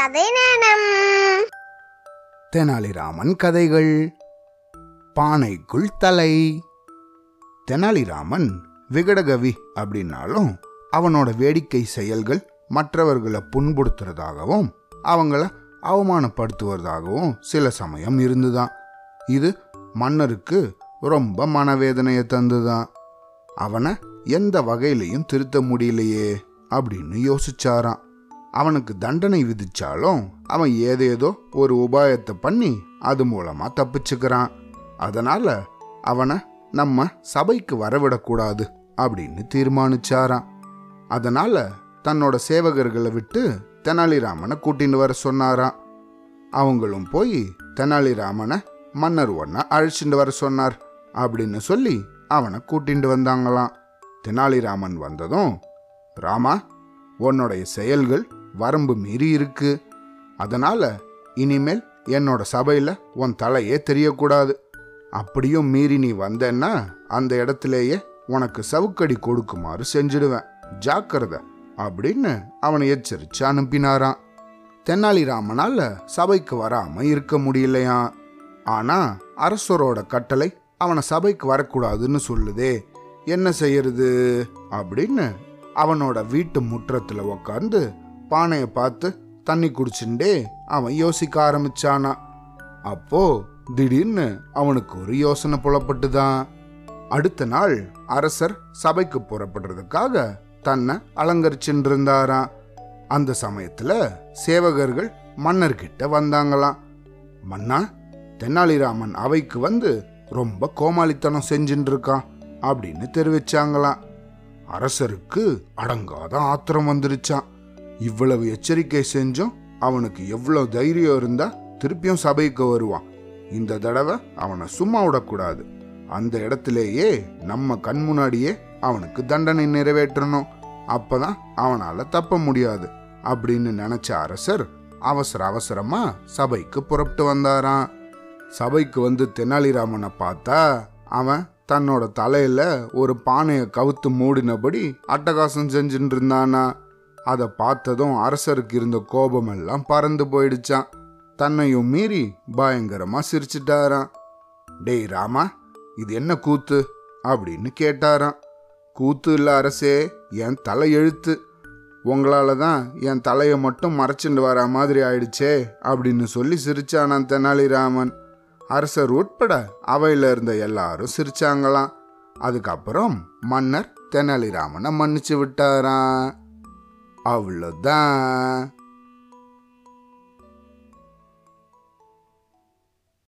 கதை நேரம். தெனாலிராமன் கதைகள். பானைக்குள் தலை. தெனாலிராமன் விகடகவி அப்படின்னாலும் அவனோட வேடிக்கை செயல்கள் மற்றவர்களை புண்படுத்துறதாகவும் அவங்கள அவமானப்படுத்துவதாகவும் சில சமயம் இருந்துதான். இது மன்னருக்கு ரொம்ப மனவேதனையை தந்துதான். அவனை எந்த வகையிலையும் திருத்த முடியலையே அப்படின்னு யோசிச்சாராம். அவனுக்கு தண்டனை விதிச்சாலும் அவன் ஏதேதோ ஒரு உபாயத்தை பண்ணி அது மூலமா தப்பிச்சுக்கிறான். அதனால அவனை நம்ம சபைக்கு வரவிடக்கூடாது அப்படின்னு தீர்மானிச்சாராம். அதனால தன்னோட சேவகர்களை விட்டு தெனாலிராமனை கூட்டின்னு வர சொன்னாராம். அவங்களும் போய் தெனாலிராமனை மன்னர் ஒன்ன அழைச்சிட்டு வர சொன்னார் அப்படின்னு சொல்லி அவனை கூட்டிட்டு வந்தாங்களாம். தெனாலிராமன் வந்ததும் ராமா உன்னுடைய செயல்கள் வரம்பு மீறி இருக்கு. அதனால இனிமேல் என்னோட சபையில் உன் தலையே தெரியக்கூடாது. அப்படியும் மீறி நீ வந்தேன்னா அந்த இடத்திலேயே உனக்கு சவுக்கடி கொடுக்குமாறு செஞ்சிடுவேன். ஜாக்கிரதை அப்படின்னு அவனை எச்சரிச்சு அனுப்பினாராம். தென்னாலிராமனால் சபைக்கு வராம இருக்க முடியலையா? ஆனா அரசரோட கட்டளை அவனை சபைக்கு வரக்கூடாதுன்னு சொல்லுதே என்ன செய்யறது? அப்படின்னு அவனோட வீட்டு முற்றத்தில் உக்காந்து பானையை பார்த்து தண்ணி குடிச்சுண்டே அவன் யோசிக்க ஆரம்பிச்சானா. அப்போ திடீர்னு அவனுக்கு ஒரு யோசனை புலப்பட்டுதான். அடுத்த நாள் அரசர் சபைக்கு புறப்படுறதுக்காக தன்னை அலங்கரிச்சுட்டு இருந்தாராம் அந்த சமயத்துல சேவகர்கள் மன்னர்கிட்ட வந்தாங்களாம். மன்னா தெனாலிராமன் அவைக்கு வந்து ரொம்ப கோமாளித்தனம் செஞ்சுட்டு இருக்கான் அப்படின்னு தெரிவிச்சாங்களாம். அரசருக்கு அடங்காத ஆத்திரம் வந்துருச்சான் இவ்வளவு எச்சரிக்கை செஞ்சும் அவனுக்கு எவ்வளவு தைரியம் இருந்தா திருப்பியும் சபைக்கு வருவான். இந்த தடவை அவனை சும்மா விடக்கூடாது. அந்த இடத்திலேயே நம்ம கண் முன்னாடியே அவனுக்கு தண்டனை நிறைவேற்றணும். அப்பதான் அவனால தப்ப முடியாது அப்படின்னு நினைச்ச அரசர் அவசர அவசரமா சபைக்கு புறப்பட்டு வந்தாராம். சபைக்கு வந்து தெனாலிராமனை பார்த்தா அவன் தன்னோட தலையில ஒரு பானையை கவுத்து மூடினபடி அட்டகாசம் செஞ்சுட்டு இருந்தானா. அதை பார்த்ததும் அரசருக்கு இருந்த கோபமெல்லாம் பறந்து போயிடுச்சான் தன்னையும் மீறி பயங்கரமா சிரிச்சிட்டாராம். டேய் ராமா இது என்ன கூத்து? அப்படின்னு கேட்டாராம். கூத்து இல்லை அரசே என் தலை எழுத்து. உங்களால தான் என் தலையை மட்டும் மறைச்சிட்டு வர மாதிரி ஆயிடுச்சே அப்படின்னு சொல்லி சிரிச்சானான் தெனாலிராமன். அரசர் உட்பட அவையில இருந்த எல்லாரும் சிரிச்சாங்களாம். அதுக்கப்புறம் மன்னர் தெனாலிராமனை மன்னிச்சு விட்டாரான் அவ்வளோதான்